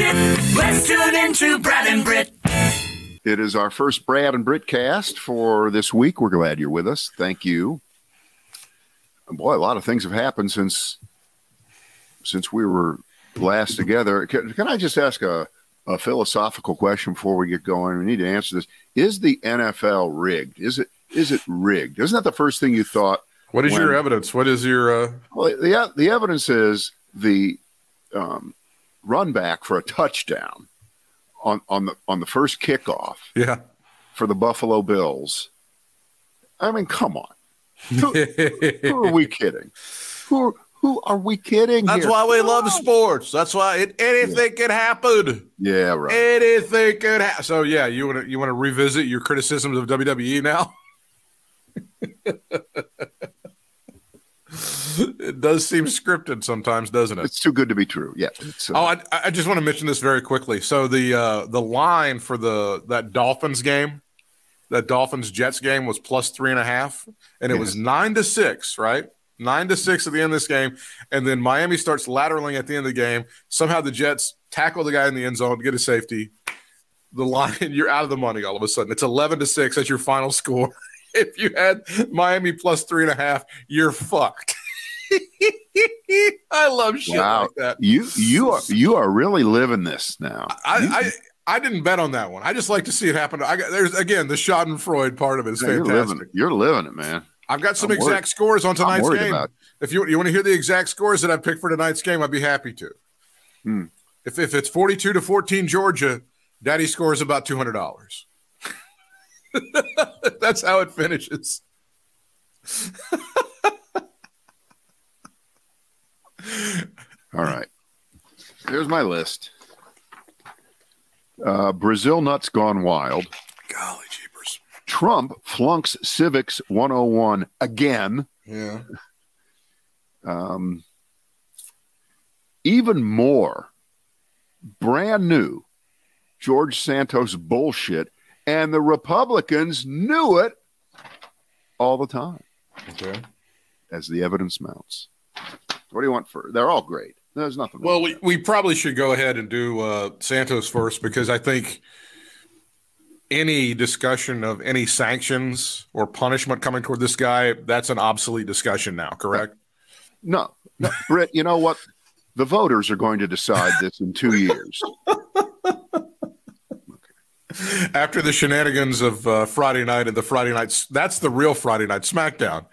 bullshit. Let's tune into Brad and Britt. It is our first Brad and Britt cast for this week. We're glad you're with us. Thank you. Boy, a lot of things have happened since since we were last together. Can, can I just ask a, a philosophical question before we get going? We need to answer this. Is the NFL rigged? Is it is it rigged? Isn't that the first thing you thought? What is when- your evidence? What is your uh Well, the the evidence is the um, run back for a touchdown on on the on the first kickoff yeah. for the Buffalo Bills. I mean, come on. Who, who are we kidding? Who who are we kidding? That's here? why we love sports. That's why it, anything can happen. Yeah, right. Anything can happen. So yeah, you want to you want to revisit your criticisms of WWE now? it does seem scripted sometimes, doesn't it? It's too good to be true. Yeah. Uh, Oh, I, I just want to mention this very quickly. So the uh, the line for the that Dolphins game, that Dolphins Jets game was plus three and a half, and it was nine to six, right? Nine to six at the end of this game, and then Miami starts lateraling at the end of the game. Somehow the Jets tackle the guy in the end zone, get a safety. The line, you're out of the money all of a sudden. It's eleven to six. That's your final score. If you had Miami plus three and a half, you're fucked. I love shit wow. like that. You you are you are really living this now. I, I I didn't bet on that one. I just like to see it happen. I got there's again the Schadenfreude part of it is Yeah, you're living fantastic. You're living it, man. I've got some I'm exact worried. scores on tonight's game. If you you want to hear the exact scores that I picked for tonight's game, I'd be happy to. Hmm. If if it's 42 to 14 Georgia, Daddy scores about two hundred dollars. That's how it finishes. All right. Here's my list. Uh, Brazil nuts gone wild. Golly jeepers. Trump flunks civics 101 again. Yeah. Um, even more brand new George Santos bullshit, and the Republicans knew it all the time Okay. as the evidence mounts. What do you want for? They're all great. There's nothing. Well, we, we probably should go ahead and do uh, Santos first because I think any discussion of any sanctions or punishment coming toward this guy, that's an obsolete discussion now, correct? no, no, Britt. You know what? The voters are going to decide this in two years. After the shenanigans of uh, Friday night and the Friday nights, that's the real Friday night SmackDown.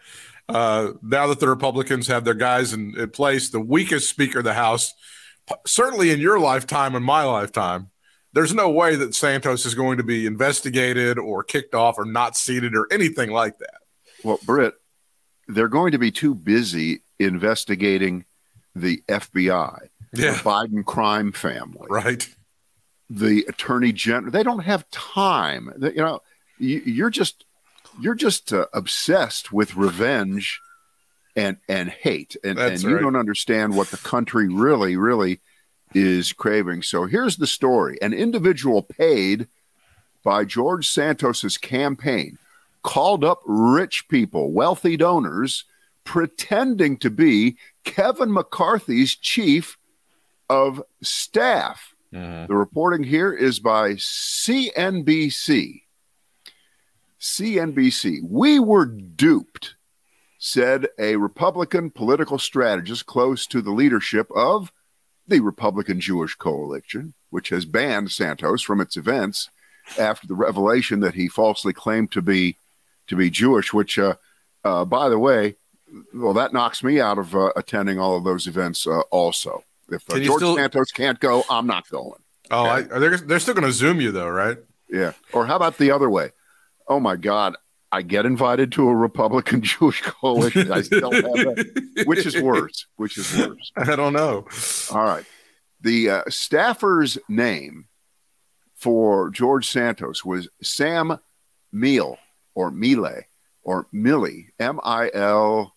Uh, now that the Republicans have their guys in, in place, the weakest Speaker of the House, p- certainly in your lifetime and my lifetime, there's no way that Santos is going to be investigated or kicked off or not seated or anything like that. Well, Britt, they're going to be too busy investigating the FBI, Yeah. the Biden crime family, Right. The Attorney General. They don't have time. They- You know, you, you're just you're just uh, obsessed with revenge and and hate, and, and you right. don't understand what the country really, really is craving. So here's the story: an individual paid by George Santos's campaign called up rich people, wealthy donors, pretending to be Kevin McCarthy's chief of staff. The reporting here is by CNBC. CNBC. We were duped, said a Republican political strategist close to the leadership of the Republican Jewish Coalition, which has banned Santos from its events after the revelation that he falsely claimed to be to be Jewish. Which, uh, uh, by the way, well, that knocks me out of uh, attending all of those events. Uh, also, if uh, George still- Santos can't go, I'm not going. Oh, I, they're, they're still going to zoom you, though, right? Yeah. Or how about the other way? Oh my God, I get invited to a Republican Jewish coalition. I still have that. Which is worse? Which is worse? I don't know. All right. The uh, staffer's name for George Santos was Sam Meal or Mile or Millie, M I L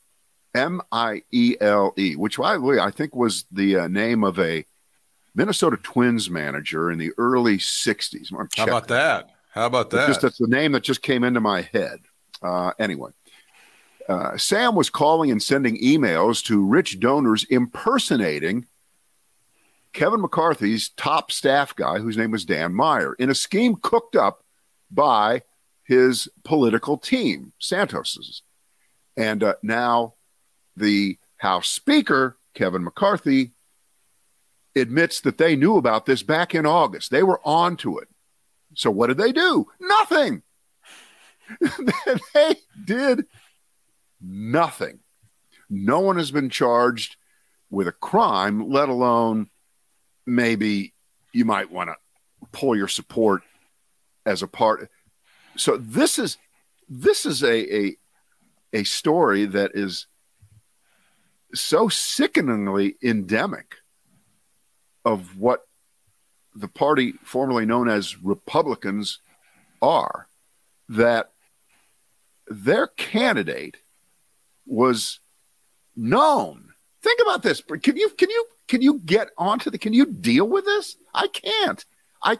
M I E L E, which by the way, I think was the uh, name of a Minnesota Twins manager in the early 60s. I'm How about that? How about it's that? just that's the name that just came into my head. Uh, anyway, uh, Sam was calling and sending emails to rich donors impersonating Kevin McCarthy's top staff guy, whose name was Dan Meyer, in a scheme cooked up by his political team, Santos's. And uh, now the House Speaker, Kevin McCarthy, admits that they knew about this back in August. They were on to it. So what did they do? Nothing. they did nothing. No one has been charged with a crime, let alone maybe you might want to pull your support as a part. So this is this is a a, a story that is so sickeningly endemic of what the party formerly known as Republicans are that their candidate was known. Think about this. Can you can you can you get onto the can you deal with this? I can't. I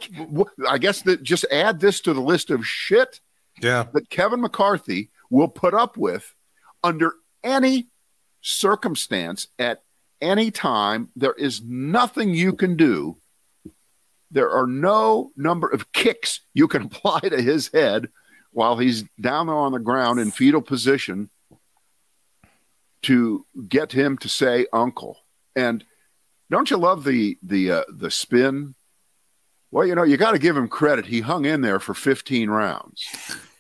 I guess that just add this to the list of shit yeah. that Kevin McCarthy will put up with under any circumstance at any time. There is nothing you can do. There are no number of kicks you can apply to his head while he's down there on the ground in fetal position to get him to say uncle. And don't you love the the uh, the spin? Well, you know, you got to give him credit. He hung in there for 15 rounds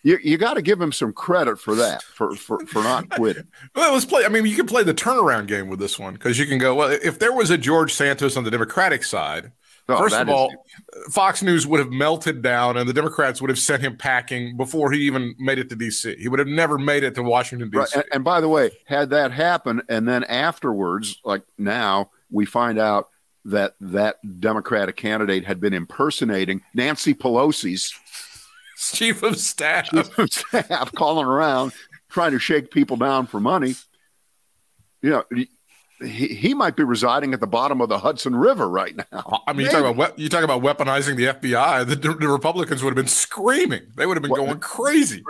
you, you got to give him some credit for that for for, for not quitting. well, let's play. I mean, you can play the turnaround game with this one because you can go. Well, if there was a George Santos on the Democratic side, oh, first of all, is... Fox News would have melted down, and the Democrats would have sent him packing before he even made it to D.C. He would have never made it to Washington D.C. Right. And, and by the way, had that happened, and then afterwards, like now, we find out that that Democratic candidate had been impersonating Nancy Pelosi's chief of staff, chief of staff calling around trying to shake people down for money. You know, he, he might be residing at the bottom of the Hudson River right now. I mean, you talk about you talk about weaponizing the FBI. The, the, Republicans would have been screaming. They would have been what, going crazy.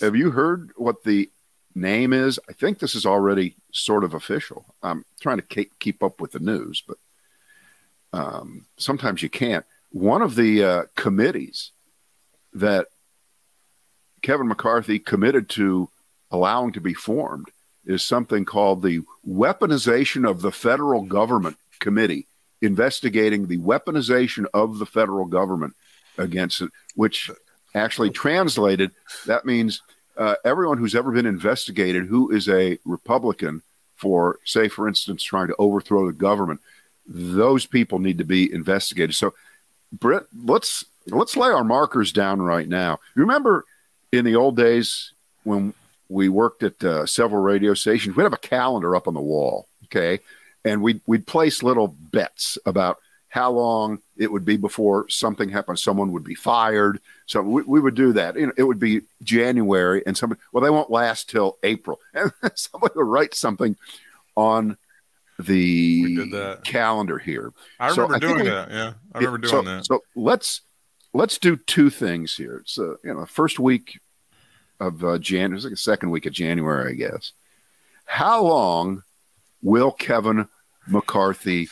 Have you heard what the name is? I think this is already sort of official. I'm trying to keep up with the news, but um, sometimes you can't. One of the uh, committees that Kevin McCarthy committed to allowing to be formed is something called the Weaponization of the Federal Government Committee, investigating the weaponization of the federal government against it, which actually translated, that means uh, everyone who's ever been investigated who is a Republican for, say, for instance, trying to overthrow the government, those people need to be investigated. So, Britt, let's let's lay our markers down right now. Remember in the old days when we worked at uh, several radio stations, we'd have a calendar up on the wall, okay, and we'd we'd place little bets about how long it would be before something happened. Someone would be fired. So we, we would do that. You know, it would be January, and somebody well, they won't last till April, and somebody would write something on the calendar here. I remember so doing I that. Yeah, I remember doing so, that. So let's let's do two things here. It's uh, you know, the first week of uh, January, it's like the second week of January, I guess. How long will Kevin McCarthy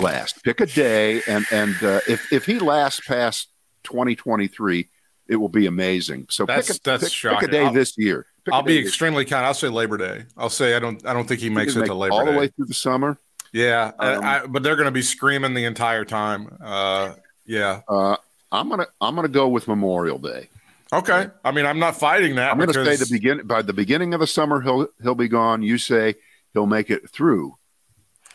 last? Pick a day, and and uh, if if he lasts past 2023, it will be amazing. So that's pick a, that's pick, shocking. pick a day I'll, this year. Pick I'll be extremely kind. I'll say Labor Day. I'll say I don't I don't think he makes it make to Labor Day. all Day. the way through the summer. Yeah, um, I, but they're going to be screaming the entire time. Uh, yeah. Uh, I'm gonna I'm gonna go with Memorial Day. Okay. I mean, I'm not fighting that. I'm going to say the begin by the beginning of the summer he'll he'll be gone. You say he'll make it through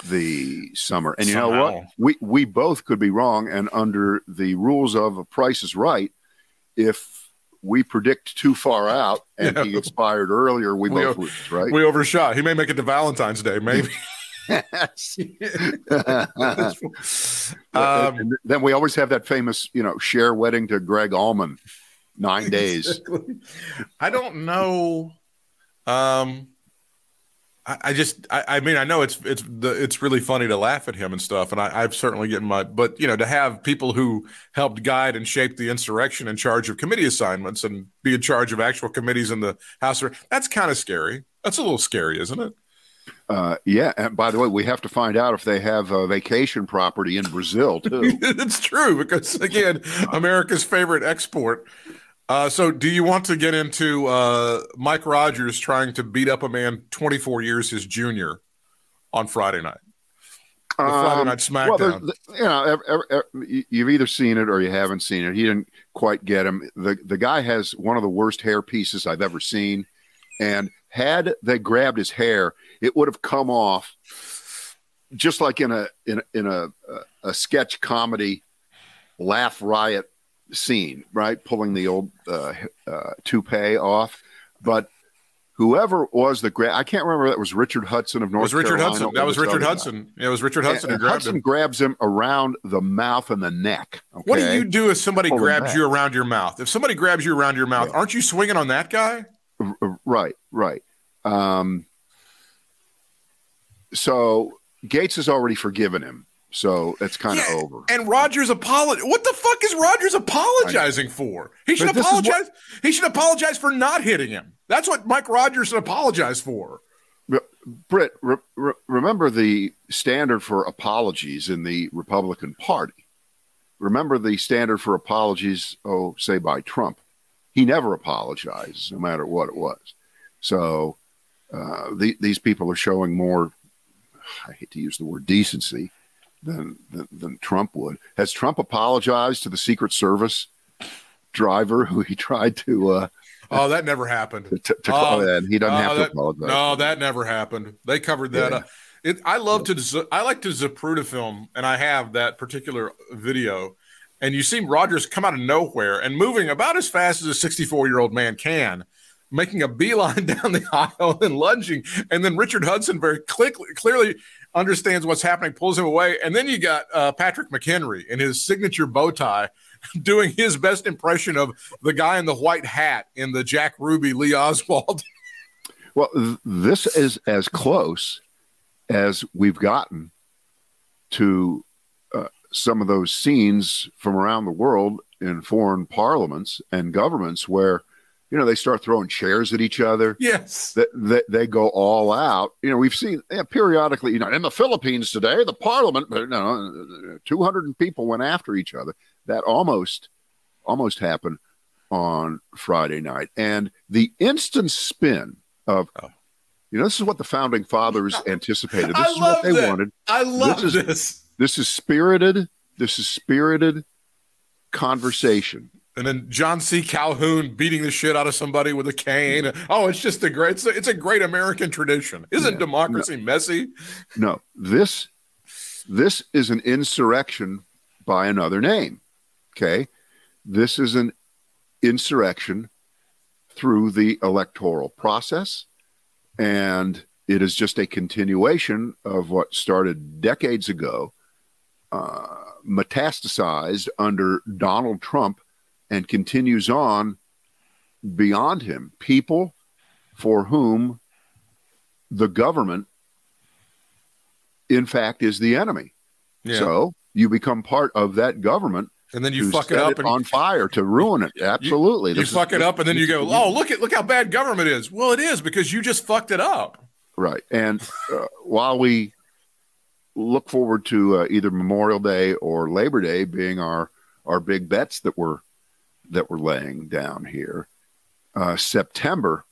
the summer. And you Somehow. know what? We we both could be wrong. And under the rules of a Price is Right, if we predict too far out and yeah. he expired earlier, we, we both lose, right? We overshot. He may make it to Valentine's Day, maybe. um, then we always have that famous, you know, Cher wedding to Gregg Allman nine days. Exactly. I don't know. Um, I, I just, I, I, mean, I know it's it's the it's really funny to laugh at him and stuff, and I, I've certainly getting my, but you know, to have people who helped guide and shape the insurrection in charge of committee assignments and be in charge of actual committees in the House, that's kind of scary. That's a little scary, isn't it? Uh, yeah, and by the way, we have to find out if they have a vacation property in Brazil too. it's true because again, America's favorite export. Uh, so, do you want to get into uh, Mike Rogers trying to beat up a man 24 years his junior on Friday night? The Friday Um, night SmackDown. Well, you know, you've either seen it or you haven't seen it. He didn't quite get him. the The guy has one of the worst hair pieces I've ever seen, and had they grabbed his hair, it would have come off just like in a in a, in a, a, a sketch comedy laugh riot scene, right? Pulling the old uh, uh, toupee off, but. Whoever was the grab, I can't remember. That was Richard Hudson of It North was Richard Carolina Hudson. That was Richard. Hudson. Yeah, it was Richard Hudson And- and Hudson him. grabs him around the mouth and the neck. What do you do if somebody Pull him grabs back. you around your mouth? If somebody grabs you around your mouth, Yeah. aren't you swinging on that guy? Right, right. Um, so Gaetz has already forgiven him, so it's kind of Yeah, over. And Rogers apologized. What the fuck is Rogers apologizing for? He should But this what- apologize. He should apologize for not hitting him. That's what Mike Rogers should apologize for. Britt, re- re- remember the standard for apologies in the Republican Party. Remember the standard for apologies, oh, say by Trump. He never apologizes, no matter what it was. So uh, the, these people are showing more, I hate to use the word decency, than, than, than Trump would. Has Trump apologized to the Secret Service driver who he tried to, uh, Oh, that never happened. to, to Oh, in? He doesn't Oh, have to that- apologize. No, that never happened. They covered that Yeah. up. It, I love to. I like to Zapruder film, and I have that particular video. And you see Rogers come out of nowhere and moving about as fast as a 64 year old man can, making a beeline down the aisle and lunging. And then Richard Hudson very clearly understands what's happening, pulls him away. And then you got uh, Patrick McHenry in his signature bow tie doing his best impression of the guy in the white hat in the Jack Ruby Lee Oswald. Well, th- this is as close as we've gotten to uh, some of those scenes from around the world in foreign parliaments and governments where, you know, they start throwing chairs at each other. yes. That they, they go all out. You know, we've seen yeah, periodically. You know, in the Philippines today, the parliament, you know, two hundred people went after each other. That almost, almost happened on Friday night, and the instant spin of, Oh. you know, this is what the founding fathers anticipated. This I is love what they that. wanted. I love this. is- This is spirited. This is spirited conversation. And then John C. Calhoun beating the shit out of somebody with a cane. Oh, it's just a great. It's a, it's a great American tradition. Isn't Yeah. democracy messy? No, this this is an insurrection by another name. Okay, this is an insurrection through the electoral process, and it is just a continuation of what started decades ago, uh, metastasized under Donald Trump, and continues on beyond him. People for whom the government in fact is the enemy. Yeah. So you become part of that government and then you fuck it up and on fire to ruin it. Absolutely. you is- fuck it up, and then you go, "Oh, look at look how bad government is." Well, it is because you just fucked it up. Right. And uh, while we look forward to uh, either Memorial Day or Labor Day being our our big bets that we're that we're laying down here, uh, September,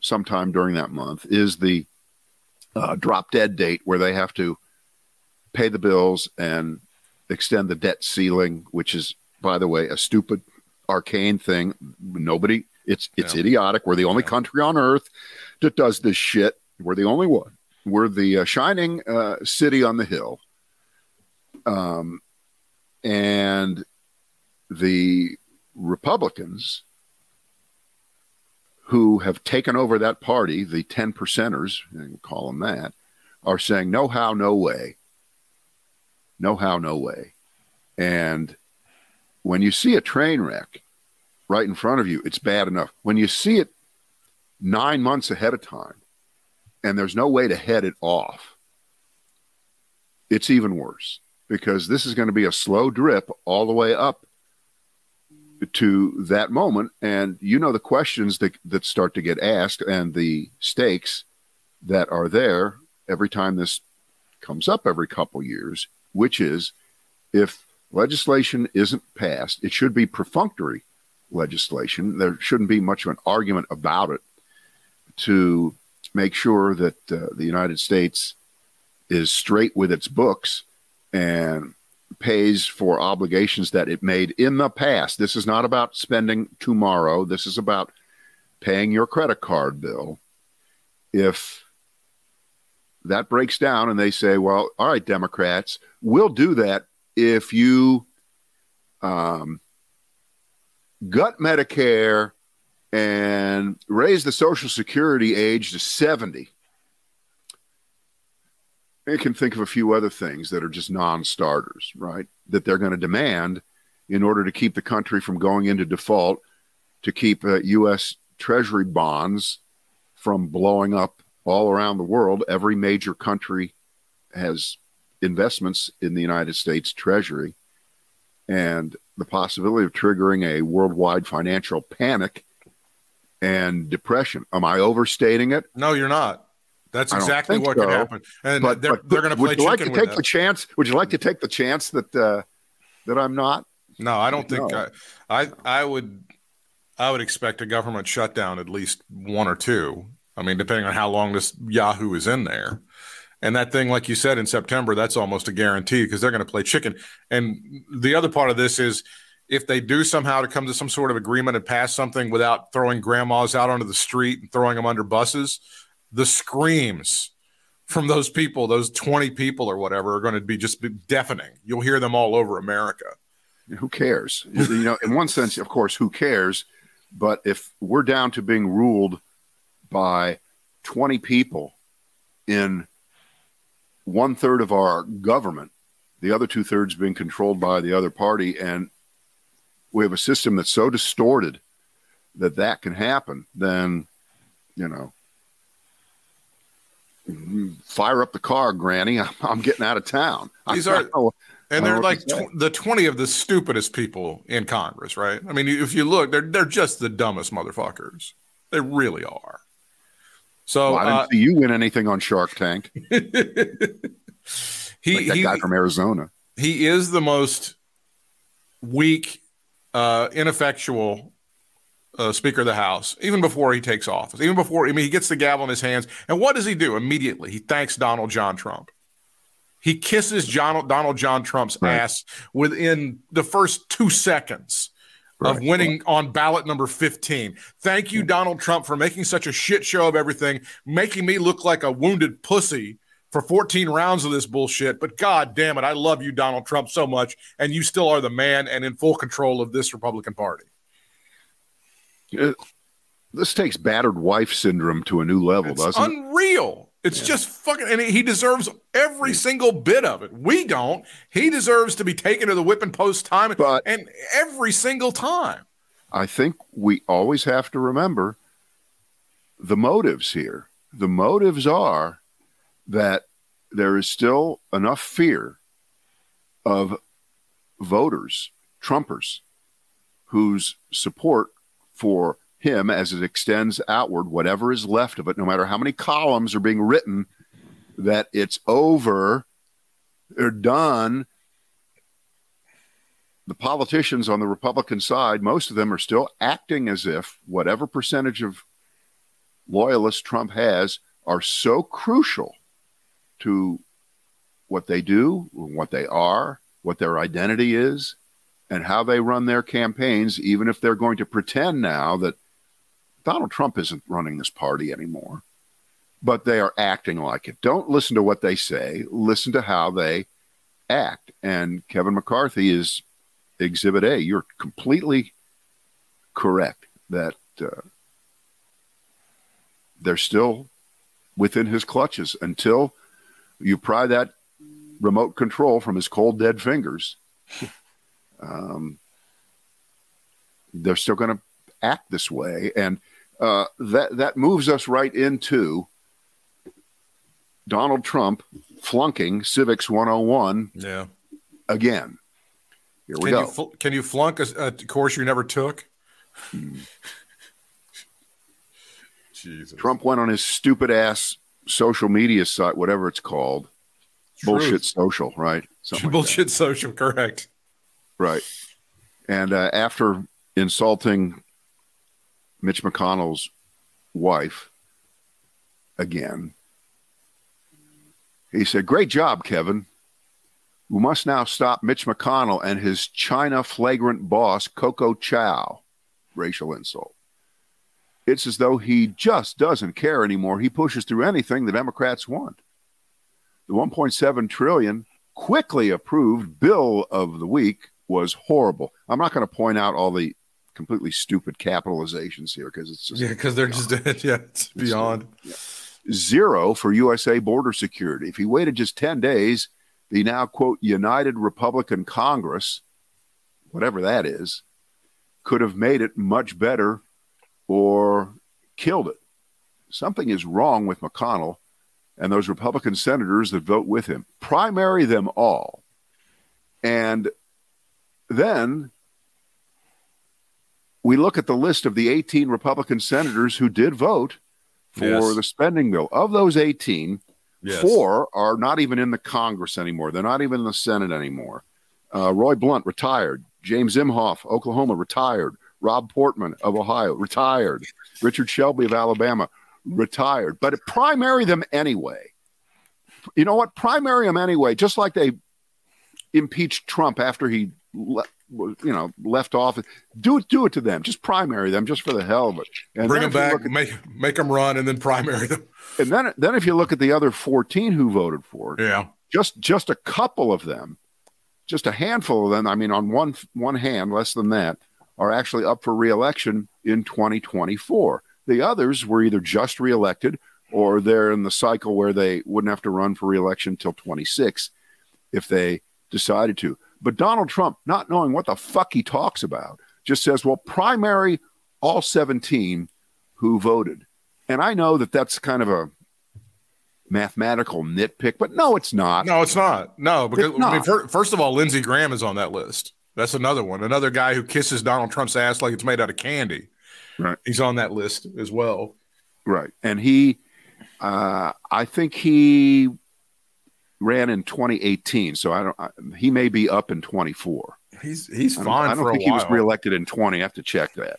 sometime during that month, is the uh, drop dead date where they have to pay the bills and extend the debt ceiling, which is, by the way, a stupid, arcane thing. Nobody, it's it's Yeah. idiotic. We're the only country on earth that does this shit. We're the only one. We're the uh, shining uh, city on the hill. Um, and the Republicans who have taken over that party, the 10 percenters, you call them that, are saying, no how, no way. No how, no way. And when you see a train wreck right in front of you, it's bad enough. When you see it nine months ahead of time and there's no way to head it off, it's even worse because this is going to be a slow drip all the way up to that moment. And you know the questions that, that start to get asked and the stakes that are there every time this comes up every couple years, which is if legislation isn't passed, it should be perfunctory legislation. There shouldn't be much of an argument about it to make sure that uh, the United States is straight with its books and pays for obligations that it made in the past. This is not about spending tomorrow. This is about paying your credit card bill. If that breaks down and they say, well, all right, Democrats, we'll do that if you um, gut Medicare and raise the Social Security age to 70. You can think of a few other things that are just non starters, right? That they're going to demand in order to keep the country from going into default, to keep uh, U.S. Treasury bonds from blowing up all around the world. Every major country has investments in the United States Treasury. And the possibility of triggering a worldwide financial panic and depression. Am I overstating it? No, you're not. That's exactly what so. could happen. And but, they're, but, they're going to play chicken. Would you like to take that. the chance? Would you like to take the chance that uh, that I'm not? No, I don't think No. I, I. I would. I would expect a government shutdown at least one or two. I mean, depending on how long this Yahoo is in there. And that thing, like you said, in September, that's almost a guarantee because they're going to play chicken. And the other part of this is if they do somehow to come to some sort of agreement and pass something without throwing grandmas out onto the street and throwing them under buses, the screams from those people, those 20 people or whatever, are going to be just deafening. You'll hear them all over America. Who cares? you know, in one sense, of course, who cares? But if we're down to being ruled by 20 people in one third of our government, the other two thirds being controlled by the other party, and we have a system that's so distorted that that can happen, then, you know, fire up the car, Granny. I'm, I'm getting out of town. These are- know- And they're like what to say. tw- the 20 of the stupidest people in Congress, right? I mean, if you look, they're they're just the dumbest motherfuckers. They really are. So Well, I didn't uh, see you win anything on Shark Tank. he Like that he, guy from Arizona. he is the most weak, uh, ineffectual uh, Speaker of the House, even before he takes office, even before I mean he gets the gavel in his hands. And what does he do immediately? He thanks Donald John Trump. He kisses John, Donald John Trump's Right. ass within the first two seconds of Right. winning on ballot number 15. Thank you, Donald Trump, for making such a shit show of everything, making me look like a wounded pussy for 14 rounds of this bullshit. But God damn it, I love you, Donald Trump, so much. And you still are the man and in full control of this Republican Party. Uh, This takes battered wife syndrome to a new level, It's doesn't it? unreal. It's just fucking, and he deserves every single bit of it. We don't. He deserves to be taken to the whipping post time But- and every single time. I think we always have to remember the motives here. The motives are that there is still enough fear of voters, Trumpers, whose support for him as it extends outward, whatever is left of it, no matter how many columns are being written, that it's over, they're done. The politicians on the Republican side, most of them are still acting as if whatever percentage of loyalists Trump has are so crucial to what they do, what they are, what their identity is, and how they run their campaigns, even if they're going to pretend now that Donald Trump isn't running this party anymore. But they are acting like it. Don't listen to what they say, listen to how they act. And Kevin McCarthy is exhibit A. You're completely correct that uh, they're still within his clutches until you pry that remote control from his cold, dead fingers. um, they're still going to act this way, and uh, that that moves us right into Donald Trump flunking Civics 101 Yeah. again. Here we Can go. you, fl- can you flunk a, a course you never took? Jesus. Trump went on his stupid ass social media site, whatever it's called, Truth. bullshit social, right? Something like bullshit social, correct? Right. And uh, after insulting Mitch McConnell's wife again, he said, Great job, Kevin. We must now stop Mitch McConnell and his China flagrant boss, Coco Chow. Racial insult. It's as though he just doesn't care anymore. He pushes through anything the Democrats want. The 1.7 trillion quickly approved bill of the week was horrible. I'm not going to point out all the completely stupid capitalizations here because it's just Yeah, because they're just yeah, it's beyond. zero for USA border security. If he waited just 10 days, the now, quote, United Republican Congress, whatever that is, could have made it much better or killed it. Something is wrong with McConnell and those Republican senators that vote with him. Primary them all. And then we look at the list of the 18 Republican senators who did vote for Yes. the spending bill. Of those 18, Yes. four are not even in the Congress anymore. They're not even in the Senate anymore. Uh, Roy Blunt retired. James Inhofe, Oklahoma, retired. Rob Portman of Ohio, retired. Richard Shelby of Alabama, retired. But primary them anyway. You know what? Primary them anyway, just like they impeached Trump after he le- you know left office. Do it, do it to them. Just primary them, just for the hell of it. And Bring them back, at- make make them run, and then primary them. and then, then if you look at the other 14 who voted for it, Yeah, just just a couple of them, just a handful of them. I mean, on one one hand, less than that, are actually up for reelection in 2024. The others were either just reelected or they're in the cycle where they wouldn't have to run for reelection till 26 if they decided to. But Donald Trump, not knowing what the fuck he talks about, just says, "Well, primary all 17 who voted." And I know that that's kind of a mathematical nitpick, but no, it's not. no, it's not. No, because It's I mean, first of all, Lindsey Graham is on that list. That's another one. Another guy who kisses Donald Trump's ass like it's made out of candy. Right. He's on that list as well. Right. And he, uh, I think he ran in 2018. So I don't, I, he may be up in 24. He's he's I don't, fine I don't think he was reelected in 20. I have to check that.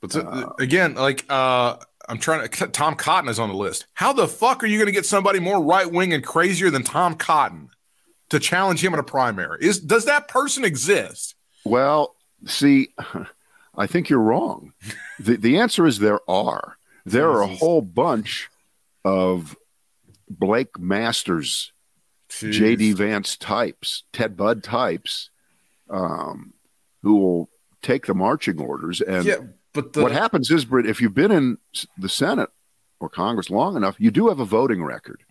But to- again, like uh, I'm trying to. Tom Cotton is on the list. How the fuck are you going to get somebody more right wing and crazier than Tom Cotton to challenge him in a primary? Is does that person exist? Well, see, I think you're wrong. The, the answer is there are. There are a whole bunch of Blake Masters JD Vance types, Ted Budd types, um, who will take the marching orders. And Yeah, but the, what happens is, Britt, if you've been in the Senate or Congress long enough, you do have a voting record.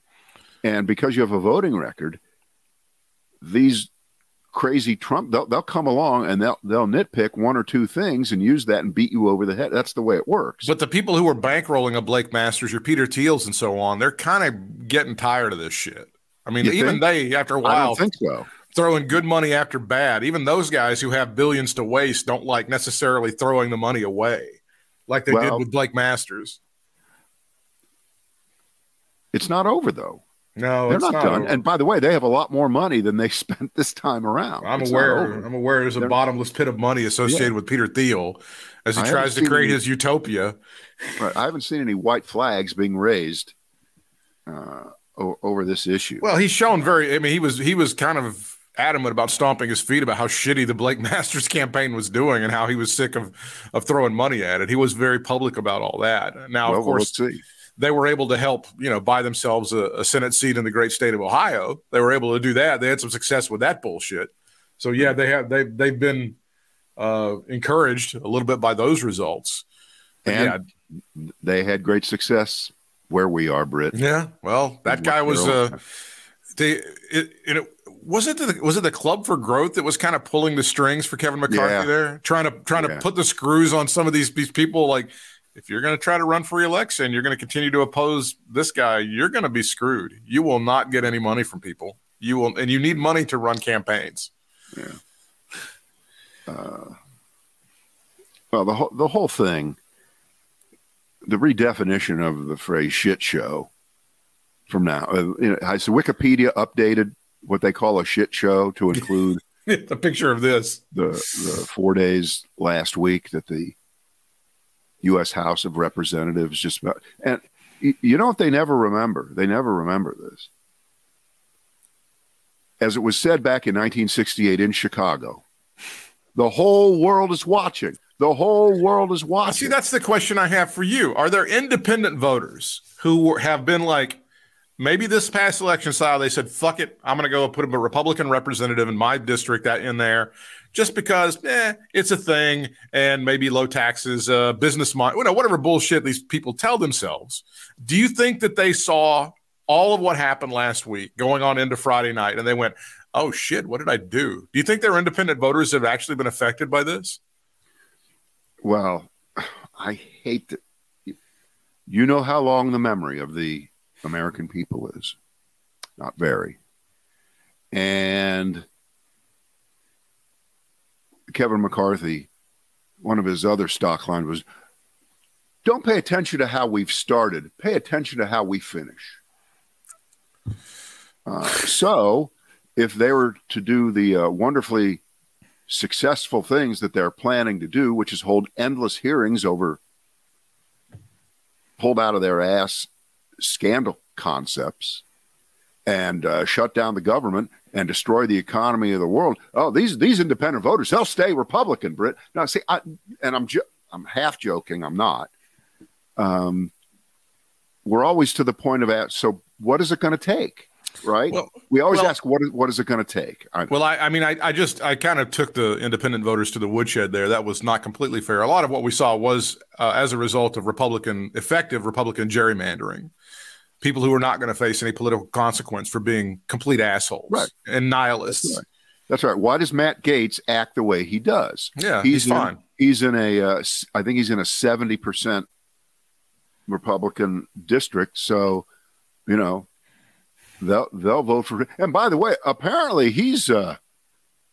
And because you have a voting record, these crazy Trump, they'll, they'll come along and they'll, they'll nitpick one or two things and use that and beat you over the head. That's the way it works. But the people who are bankrolling a Blake Masters, your Peter Thiels, and so on, they're kind of getting tired of this shit. I mean, You even think? they, after a while, don't think so. throwing good money after bad. Even those guys who have billions to waste don't like necessarily throwing the money away like they did with Blake Masters. It's not over, though. No, They're it's not, not. done. And by the way, they have a lot more money than they spent this time around. I'm It's aware. I'm aware. There's a They're- bottomless pit of money associated with Peter Thiel as he I tries to create seen- his utopia. Right. I haven't seen any white flags being raised uh, over this issue. Well, he's shown very. I mean, he was he was kind of adamant about stomping his feet about how shitty the Blake Masters campaign was doing and how he was sick of of throwing money at it. He was very public about all that. Now, Well, of course, see. They were able to help you know buy themselves a, a Senate seat in the great state of Ohio. They were able to do that. They had some success with that bullshit. So yeah, they have they they've been uh, encouraged a little bit by those results. But And they had great success where we are, Britt. yeah, yeah. Well, that guy was uh, they it, it was it the was it the Club for Growth that was kind of pulling the strings for Kevin McCarthy Yeah. there, trying to trying Yeah. to put the screws on some of these these people like. If you're going to try to run for reelection, you're going to continue to oppose this guy. You're going to be screwed. You will not get any money from people. You will, and you need money to run campaigns. Yeah. Uh, well, the whole the whole thing, the redefinition of the phrase "shit show," from now. Uh, you know, has Wikipedia updated what they call a shit show to include the picture of this the, the four days last week that the U.S. House of Representatives just about and you know what they never remember? They never remember this. As it was said back in 1968 in Chicago, the whole world is watching. The whole world is watching. See, that's the question I have for you. Are there independent voters who have been like, maybe this past election style, they said, fuck it, I'm going to go put a Republican representative in my district that in there just because eh, it's a thing and maybe low taxes, uh, business mind, you know, whatever bullshit these people tell themselves. Do you think that they saw all of what happened last week going on into Friday night and they went, oh shit, what did I do? Do you think their independent voters have actually been affected by this? Well, I hate that. You know how long the memory of the American people is. Not very. And Kevin McCarthy, one of his other stock lines was don't pay attention to how we've started, pay attention to how we finish. Uh, so, if they were to do the uh, wonderfully successful things that they're planning to do, which is hold endless hearings over pulled out of their ass scandal concepts and uh, shut down the government and destroy the economy of the world. Oh, these these independent voters, they'll stay Republican, Britt. Now, see, I, and I'm jo- I'm half joking. I'm not. Um, we're always to the point of that. So, what is it going to take? Right? Well, we always well, ask, what is, what is it going to take? I, well, I, I mean, I, I just I kind of took the independent voters to the woodshed there. That was not completely fair. A lot of what we saw was uh, as a result of Republican effective Republican gerrymandering people who are not going to face any political consequence for being complete assholes right. and nihilists. That's right. That's right. Why does Matt Gaetz act the way he does? Yeah, he's, he's fine. In, he's in a, uh, I think he's in a seventy percent Republican district. So, you know, they'll they'll vote for. Him. And by the way, apparently he's uh,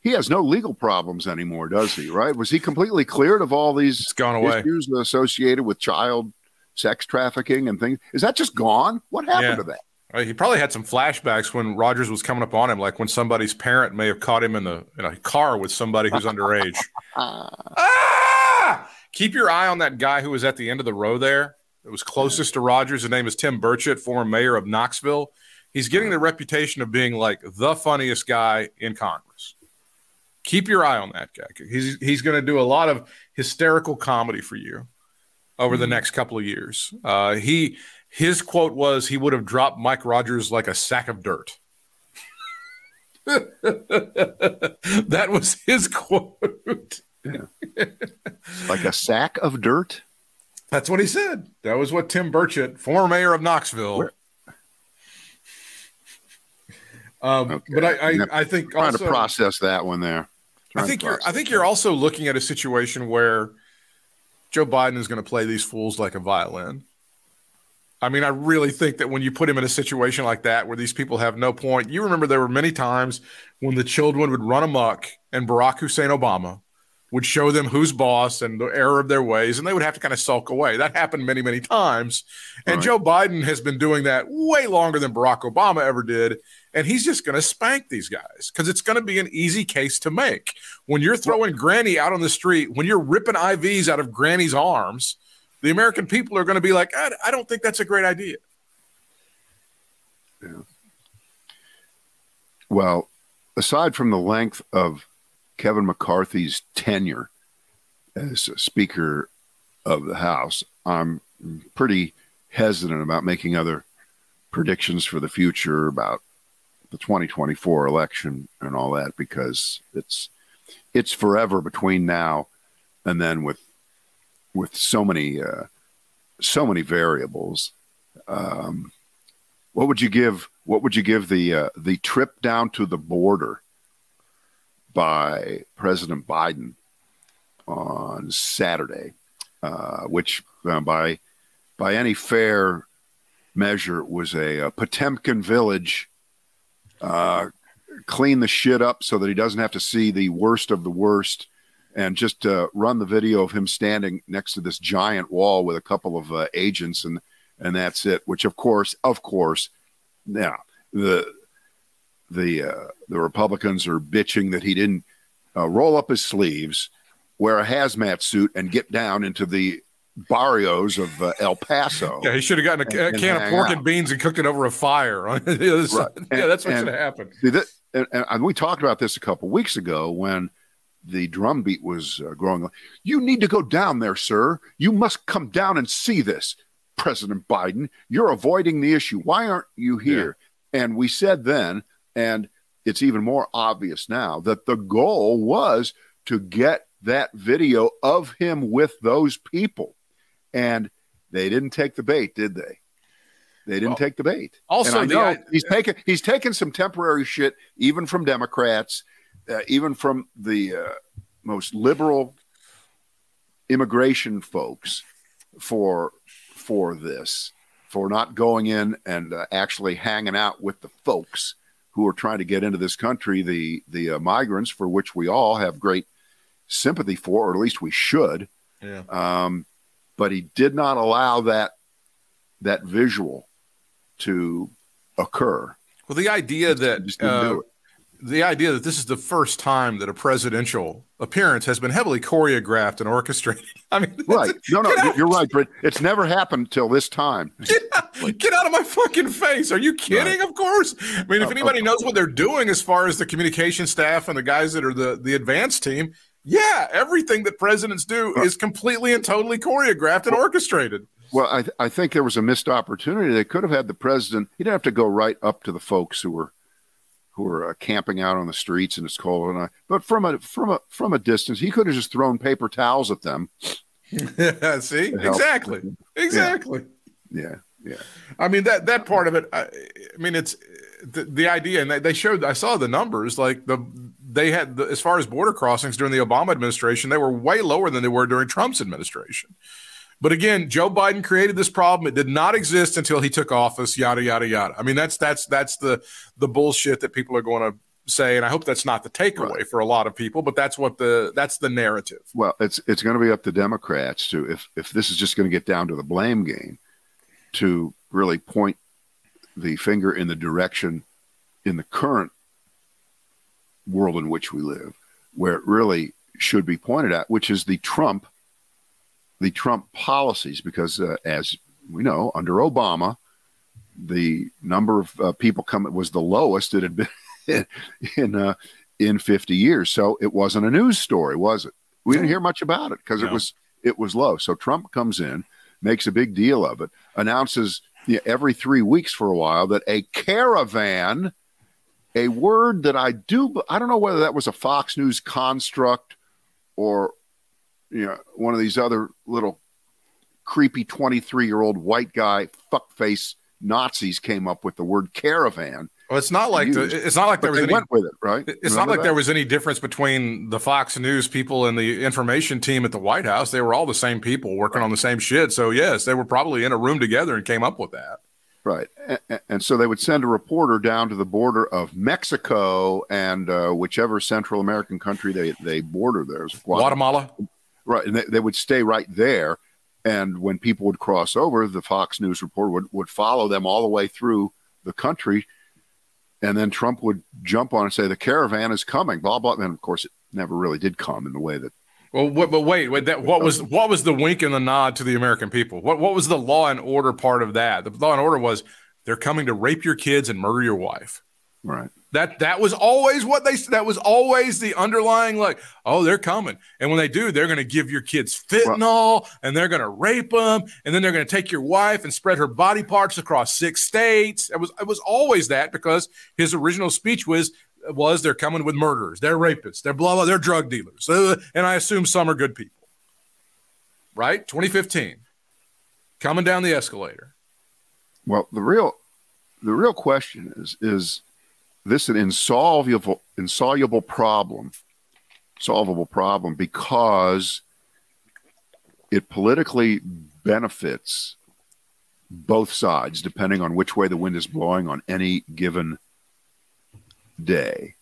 he has no legal problems anymore, does he? Right? Was he completely cleared of all these it's gone away. issues associated with child sex trafficking and things. Is that just gone? What happened yeah. to that? He probably had some flashbacks when Rogers was coming up on him, like when somebody's parent may have caught him in the in a car with somebody who's underage. ah! Keep your eye on that guy who was at the end of the row there. It was closest to Rogers. His name is Tim Burchett, former mayor of Knoxville. He's getting the reputation of being like the funniest guy in Congress. Keep your eye on that guy. He's he's going to do a lot of hysterical comedy for you over the mm-hmm. next couple of years. Uh, he his quote was he would have dropped Mike Rogers like a sack of dirt. that was his quote. Yeah. like a sack of dirt. That's what he said. That was what Tim Burchett, former mayor of Knoxville. Where? Um, okay. But I, I, I think trying also, to process that one there. Trying I think you're. I think you're also looking at a situation where Joe Biden is going to play these fools like a violin. I mean, I really think that when you put him in a situation like that where these people have no point, you remember there were many times when the children would run amok and Barack Hussein Obama would show them who's boss and the error of their ways, and they would have to kind of sulk away. That happened many, many times. And right. Joe Biden has been doing that way longer than Barack Obama ever did and he's just going to spank these guys because it's going to be an easy case to make. When you're throwing Granny out on the street, when you're ripping IVs out of Granny's arms, the American people are going to be like, I, I don't think that's a great idea. Yeah. Well, aside from the length of Kevin McCarthy's tenure as Speaker of the House, I'm pretty hesitant about making other predictions for the future about the 2024 election and all that because it's it's forever between now and then with with so many uh, so many variables. Um, what would you give? What would you give the uh, the trip down to the border by President Biden on Saturday, uh, which uh, by by any fair measure was a, a Potemkin village uh, clean the shit up so that he doesn't have to see the worst of the worst and just uh, run the video of him standing next to this giant wall with a couple of uh, agents and and that's it which of course of course Now the the uh, the Republicans are bitching that he didn't uh, roll up his sleeves, wear a hazmat suit, and get down into the barrios of uh, El Paso. Yeah, he should have gotten a, and, a can of pork out. and beans and cooked it over a fire. right. yeah, that's what should have happened. And, and, we talked about this a couple weeks ago when the drumbeat was uh, growing. You need to go down there, sir. You must come down and see this, President Biden. You're avoiding the issue. Why aren't you here? Yeah. And we said then, and it's even more obvious now, that the goal was to get that video of him with those people. And they didn't take the bait, did they? They didn't well, take the bait. Also, the, I, he's taken he's taken some temporary shit, even from Democrats uh, even from the uh, most liberal immigration folks for for this for not going in and uh, actually hanging out with the folks who are trying to get into this country the the uh, migrants for which we all have great sympathy for or at least we should. Yeah. um, but he did not allow that that visual to occur. Well the idea that uh, the idea that this is the first time that a presidential appearance has been heavily choreographed and orchestrated. I mean, right? No, no, you're right, but it's never happened till this time. Get out, get out, of my fucking face! Are you kidding? Right. Of course. I mean, if uh, anybody knows what they're doing as far as the communication staff and the guys that are the the advanced team, yeah, everything that presidents do uh, is completely and totally choreographed and orchestrated. Well, I, th- I think there was a missed opportunity. They could have had the president. He didn't have to go right up to the folks who were who are uh, camping out on the streets and it's cold and I, but from a from a from a distance he could have just thrown paper towels at them. See? Exactly exactly. Yeah. yeah. yeah. I mean that that part of it i, I mean it's the, the idea and they, they showed i saw the numbers like the they had the, as far as border crossings during the obama administration they were way lower than they were during trump's administration but again, Joe Biden created this problem. It did not exist until he took office. Yada yada yada. I mean, that's that's that's the the bullshit that people are going to say, and I hope that's not the takeaway right. for a lot of people. But that's what the that's the narrative. Well, it's it's going to be up to Democrats to if if this is just going to get down to the blame game, to really point the finger in the direction in the current world in which we live, where it really should be pointed at, which is the Trump the Trump policies because, uh, as we know, under Obama, the number of uh, people coming was the lowest it had been in uh, in 50 years. So it wasn't a news story, was it? We didn't hear much about it because no. it was it was low. So Trump comes in, makes a big deal of it, announces you know, every three weeks for a while that a caravan, a word that I do, I don't know whether that was a Fox News construct or you know, one of these other little creepy 23 year old white guy fuckface Nazis came up with the word caravan. Well, it's not like the, it's not like there was they any, went with it, right? It's Remember not like that? there was any difference between the Fox News people and the information team at the White House. They were all the same people working right. on the same shit. So yes, they were probably in a room together and came up with that. Right, and, and so they would send a reporter down to the border of Mexico and uh, whichever Central American country they they border there. Guatemala. Guatemala. Right. And they, they would stay right there. And when people would cross over, the Fox News reporter would, would follow them all the way through the country. And then Trump would jump on and say, the caravan is coming, blah, blah. And of course, it never really did come in the way that. Well, what, but wait, wait that, what was what was the wink and the nod to the American people? What what was the law and order part of that? The law and order was they're coming to rape your kids and murder your wife. Right. That that was always what they that was always the underlying like oh they're coming and when they do they're going to give your kids fentanyl and they're going to rape them and then they're going to take your wife and spread her body parts across six states. It was it was always that because his original speech was was they're coming with murderers, they're rapists, they're blah blah, they're drug dealers, uh, and I assume some are good people. Right, 2015, coming down the escalator. Well, the real the real question is is this is an insoluble insoluble problem solvable problem because it politically benefits both sides depending on which way the wind is blowing on any given day.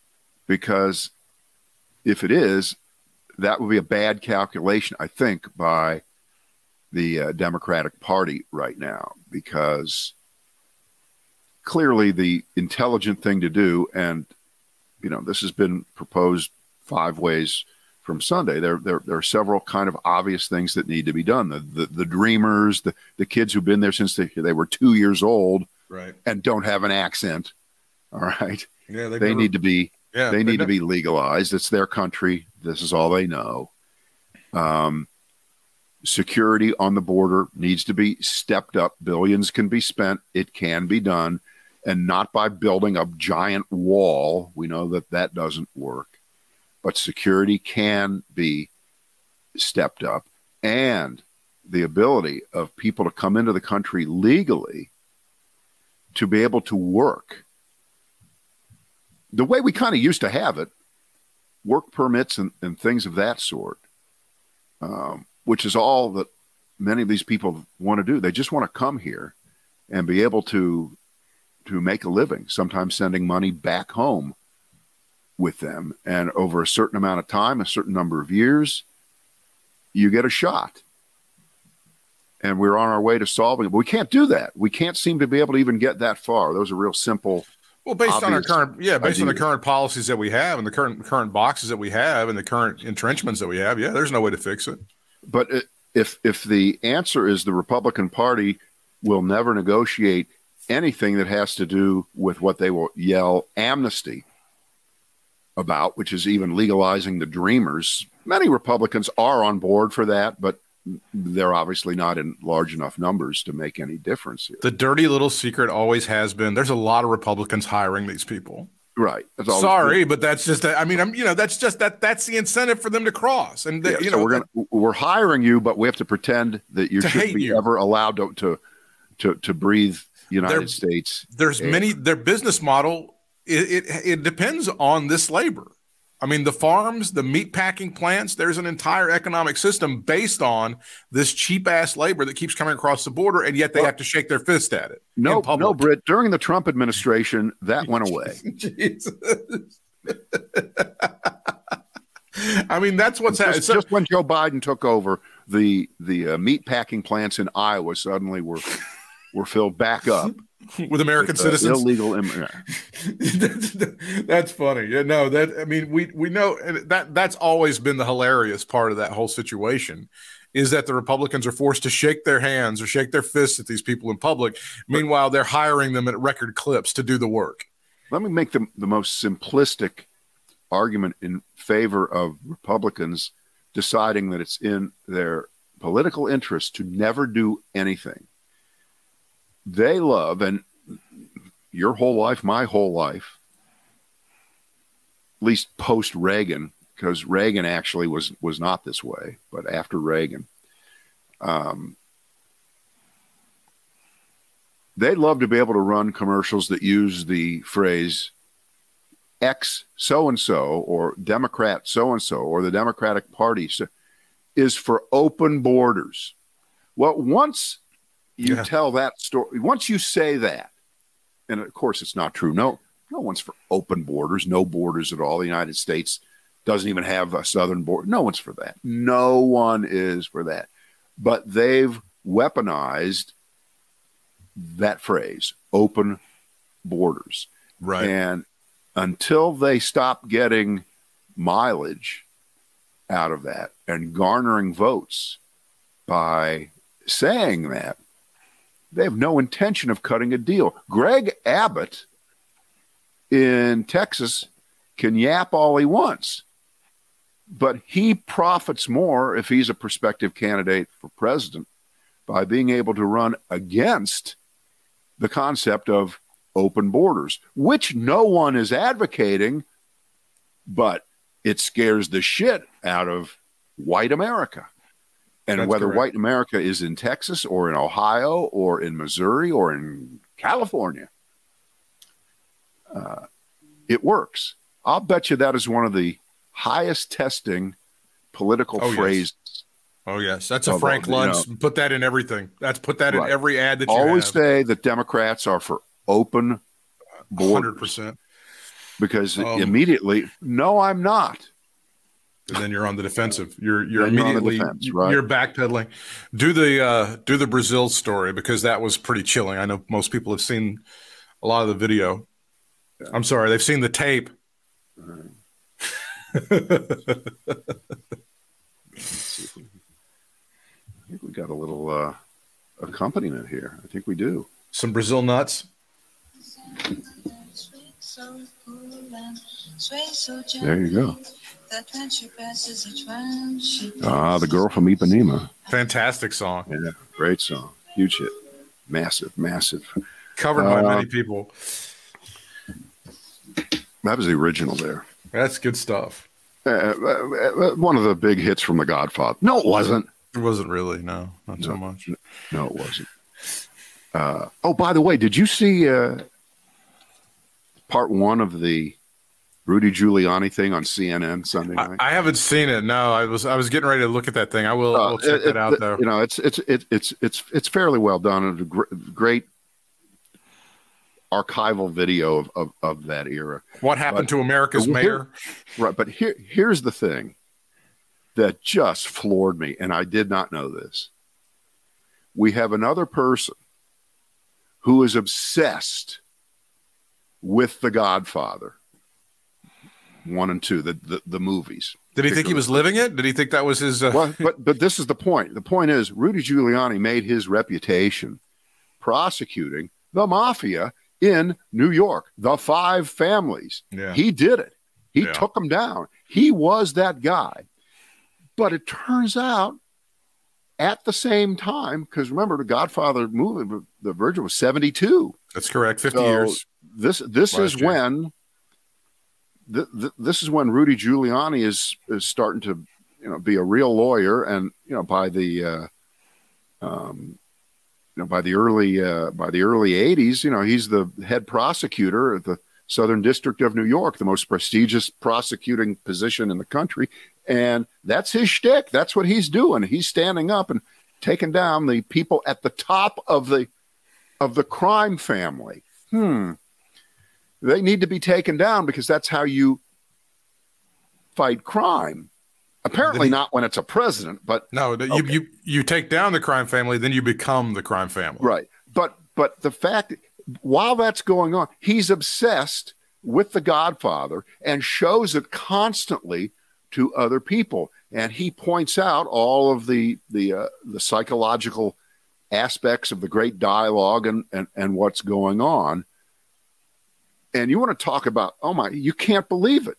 Because if it is that would be a bad calculation i think by the uh, democratic party right now because clearly the intelligent thing to do. And, you know, this has been proposed five ways from Sunday. There, there, there are several kind of obvious things that need to be done. The, the, the dreamers, the, the kids who've been there since they, they were two years old right. and don't have an accent. All right. Yeah, They never- need to be Yeah, they need to be legalized. It's their country. This is all they know. Um, security on the border needs to be stepped up. Billions can be spent. It can be done, and not by building a giant wall. We know that that doesn't work, but security can be stepped up, and the ability of people to come into the country legally to be able to work the way we kind of used to have it, work permits and, and things of that sort, um, which is all that many of these people want to do. They just want to come here and be able to to make a living, sometimes sending money back home with them. And over a certain amount of time, a certain number of years, you get a shot. And we're on our way to solving it. But we can't do that. We can't seem to be able to even get that far. Those are real simple Well, based on our current, yeah, based on the current policies that we have and the current current boxes that we have and the current entrenchments that we have, yeah, there's no way to fix it. But if if the answer is the Republican Party will never negotiate anything that has to do with what they will yell amnesty about, which is even legalizing the dreamers, many Republicans are on board for that, but they're obviously not in large enough numbers to make any difference here. The dirty little secret always has been. There's a lot of Republicans hiring these people. right. Sorry, but that's just. I mean, I'm. You know, that's just that. That's the incentive for them to cross. And they, Yeah, you so know, we're gonna we're hiring you, but we have to pretend that you shouldn't be you. ever allowed to to to, to breathe United They're- States. there's Yeah. many. Their business model. It, it it depends on this labor. I mean, the farms, the meat packing plants. There's an entire economic system based on this cheap ass labor that keeps coming across the border, and yet they Well- have to shake their fist at it. No, no, Britt. During the Trump administration, that went away. I mean, that's what's happening. just, just when Joe Biden took over, the the uh, meat packing plants in Iowa suddenly were were filled back up. with American with, uh, citizens. illegal immigrants. that's, that's funny. Yeah, no, that I mean, we we know that that's always been the hilarious part of that whole situation is that the Republicans are forced to shake their hands or shake their fists at these people in public. Meanwhile, they're hiring them at record clips to do the work. Let me make the the most simplistic argument in favor of Republicans deciding that it's in their political interest to never do anything. They love, and your whole life, my whole life, at least post Reagan, because Reagan actually was was not this way, but after Reagan, um, they'd love to be able to run commercials that use the phrase X so and so or Democrat so and so or the Democratic Party so, is for open borders. Well, once you Yeah. tell that story, once you say that, and of course it's not true. No, no one's for open borders, no borders at all. The United States doesn't even have a southern border. No one's for that. No one is for that. But they've weaponized that phrase, open borders. Right. And until they stop getting mileage out of that and garnering votes by saying that, they have no intention of cutting a deal. Greg Abbott in Texas can yap all he wants, but he profits more if he's a prospective candidate for president by being able to run against the concept of open borders, which no one is advocating, but it scares the shit out of white America. And That's whether correct. white America is in Texas or in Ohio or in Missouri or in California, uh, it works. I'll bet you that is one of the highest testing political Oh, yes. phrases. oh yes, that's a Frank you Luntz. Put that in everything. That's put that Right. in every ad that you Always have. say that Democrats are for open borders Hundred percent. because Um, immediately, no, I'm not. And then you're on the defensive. You're you're Then you're immediately defense, right. you're backpedaling. Do the uh, do the Brazil story because that was pretty chilling. I know most people have seen a lot of the video. I'm sorry, they've seen the tape. I think we got a little uh, accompaniment here. I think we do. Some Brazil nuts. There you go. Ah, the girl from Ipanema. Fantastic song. Yeah, great song. Huge hit. Massive, massive. Covered by Uh, many people. That was the original there. That's good stuff. Uh, uh, uh, one of the big hits from The Godfather. No, it wasn't. It wasn't really, no, not so No. much. No, it wasn't. Uh, oh, by the way, did you see uh, part one of the Rudy Giuliani thing on CNN Sunday I, night? I haven't seen it. No, I was I was getting ready to look at that thing. I will Uh, we'll check it- that out it- though. You know, it's it's it, it's it's it's fairly well done. It's a gr- great archival video of, of, of that era. What happened but- to America's here- mayor? Right, but here here's the thing that just floored me, and I did not know this. We have another person who is obsessed with The Godfather, one and two, the the, the movies. Did he think he was living it? Did he think that was his? Uh, well, but but this is the point. The point is Rudy Giuliani made his reputation prosecuting the mafia in New York, the five families. Yeah. He did it. He Yeah. took them down. He was that guy. But it turns out at the same time, because remember the Godfather movie, the Virgin was 72 That's correct. Fifty So, years. this this is year. when th- th- this is when Rudy Giuliani is is starting to you know be a real lawyer and you know by the uh, um, you know by the early uh, by the early 80s you know he's the head prosecutor at the Southern District of New York the most prestigious prosecuting position in the country. And that's his shtick. That's what he's doing. He's standing up and taking down the people at the top of the of the crime family. Hmm, they need to be taken down because that's how you fight crime. Apparently, not when it's a president, but No, Okay. you you you take down the crime family, then you become the crime family. right. But but the fact while that's going on, he's obsessed with the Godfather and shows it constantly to other people, and he points out all of the the uh, the psychological aspects of the great dialogue and, and and what's going on. And you want to talk about oh my, you can't believe it.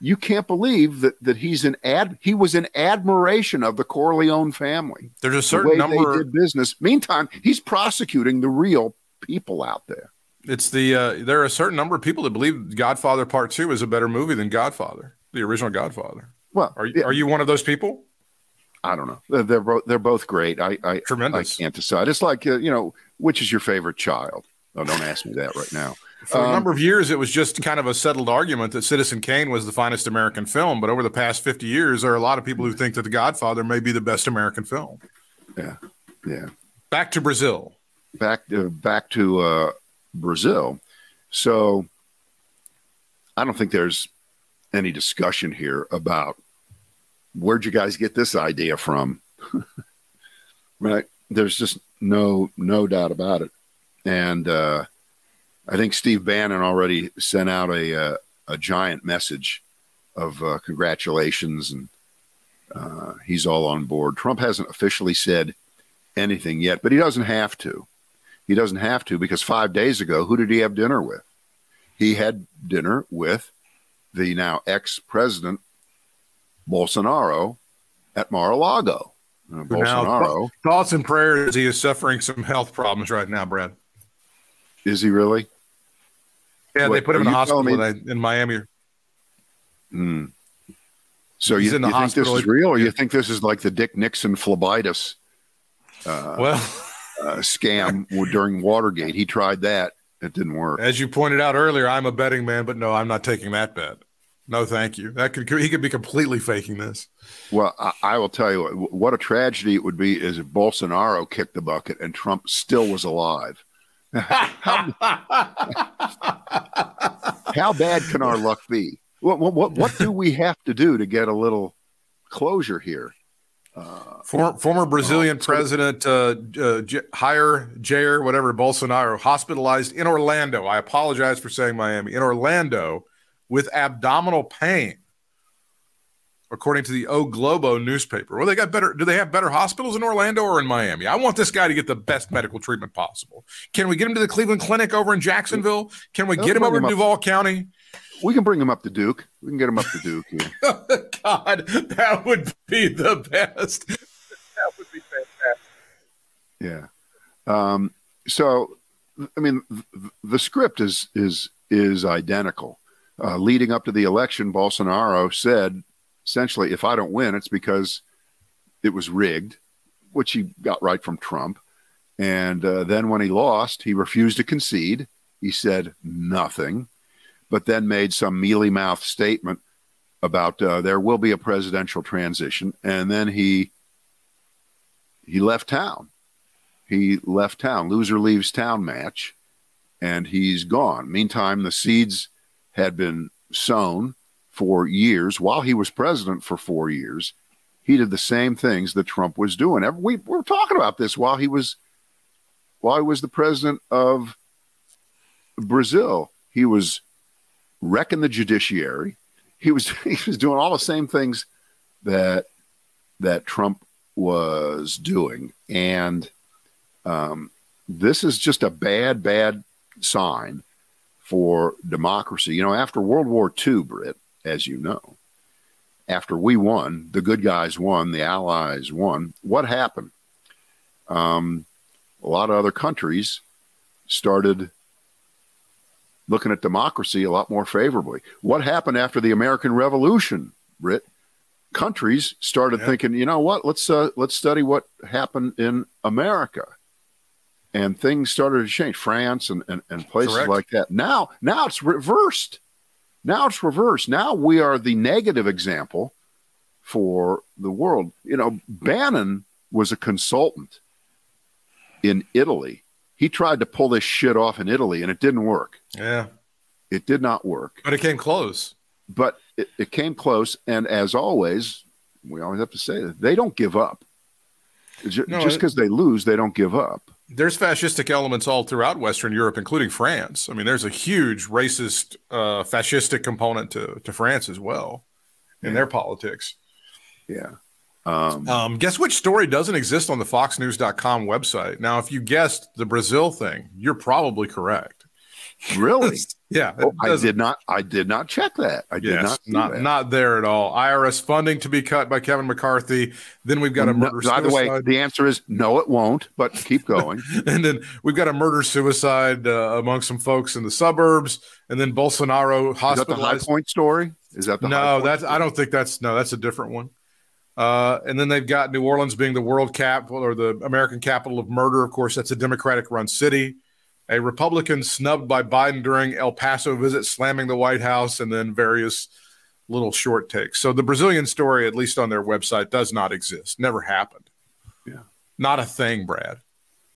You can't believe that that he's an ad. He was in admiration of the Corleone family There's a the certain way number. they did business. Meantime, he's prosecuting the real people out there. It's the uh, there are a certain number of people that believe Godfather Part Two is a better movie than Godfather, the original Godfather. Well, Are you yeah, are you one of those people? I don't know. They're they're both they're both great. I I, I can't decide. It's like uh, you know, which is your favorite child? Oh, don't ask me that right now. For a Um, number of years, it was just kind of a settled argument that Citizen Kane was the finest American film. But over the past 50 years, there are a lot of people who think that The Godfather may be the best American film. Yeah, yeah. Back to Brazil. Back to back to uh, Brazil. So I don't think there's any discussion here about where'd you guys get this idea from. right? There's just no no doubt about it. And uh, I think Steve Bannon already sent out a uh, a giant message of uh, congratulations, and uh, he's all on board. Trump hasn't officially said anything yet, but he doesn't have to. He doesn't have to because five days ago, who did he have dinner with? He had dinner with the now ex president Bolsonaro at Mar-a-Lago. Uh, Bolsonaro, Thoughts and prayers. He is suffering some health problems right now, Brad. is he really? Yeah, they put him in the hospital me- in in Miami. Hmm. So He's you, in the you think this is real, or you think this is like the Dick Nixon phlebitis Well, uh, scam during Watergate? He tried that; it didn't work. as you pointed out earlier, I'm a betting man, but no, I'm not taking that bet. No, thank you. That could he could be completely faking this. Well, I, I will tell you what, what a tragedy it would be is if Bolsonaro kicked the bucket and Trump still was alive. How, how bad can our luck be? What, what, what, do we have to do to get a little closure here? Uh, former, former Brazilian so, president uh, uh, J- Jair, whatever Bolsonaro, hospitalized in Orlando. I apologize for saying Miami. In Orlando with abdominal pain, according to the O Globo newspaper. Well, they got better. Do they have better hospitals in Orlando or in Miami? I want this guy to get the best medical treatment possible. Can we get him to the Cleveland Clinic over in Jacksonville? Can we get him over in Duval County? We can bring him up to Duke. We can get him up to Duke. God, that would be the best. that would be fantastic. Yeah. Um, so, I mean, the script is is is identical. Uh, leading up to the election, Bolsonaro said essentially, if I don't win, it's because it was rigged, which he got right from Trump. And uh, then when he lost, he refused to concede. He said nothing, but then made some mealy mouthed statement about uh, there will be a presidential transition. And then he he left town. He left town. Loser leaves town match, and he's gone. Meantime, the seeds had been sown for years while he was president for four years. He did the same things that Trump was doing. We were talking about this while he was while he was the president of Brazil. He was wrecking the judiciary. He was he was doing all the same things that that Trump was doing, and um, this is just a bad, bad sign for democracy. You know, after World War II, Britt, as you know. After we won, the good guys won, the Allies won. What happened? Um, a lot of other countries started looking at democracy a lot more favorably. What happened after the American Revolution, Britt? Countries started yeah. thinking, you know what? Let's uh, let's study what happened in America, and things started to change. France and, and, and places Correct. like that. Now, now it's reversed. Now it's reversed. Now we are the negative example for the world. You know, Bannon was a consultant in Italy. He tried to pull this shit off in Italy and it didn't work. Yeah. It did not work. But it came close. But it, it came close. And as always, we always have to say that they don't give up. Just because no, they lose, they don't give up there's fascistic elements all throughout Western Europe, including France. I mean, there's a huge racist, uh, fascistic component to, to France as well in yeah. their politics. Yeah. Um, um, guess which story doesn't exist on the FoxNews.com website? Now, if you guessed the Brazil thing, you're probably correct. Really? yeah. Oh, I did not. I did not check that. I did yes, not. Not not there at all. IRS funding to be cut by Kevin McCarthy. Then we've got a murder. No, by the way, the answer is no. It won't. But keep going. and then we've got a murder suicide uh, among some folks in the suburbs. And then Bolsonaro hospitalized. Is that the High Point story? Is that the no? That's story? I don't think that's no. That's a different one. Uh, and then they've got New Orleans being the world capital or the American capital of murder. Of course, that's a Democratic run city a Republican snubbed by Biden during El Paso visit, slamming the White House, and then various little short takes. So the Brazilian story, at least on their website, does not exist. Never happened. Yeah. Not a thing, Brad.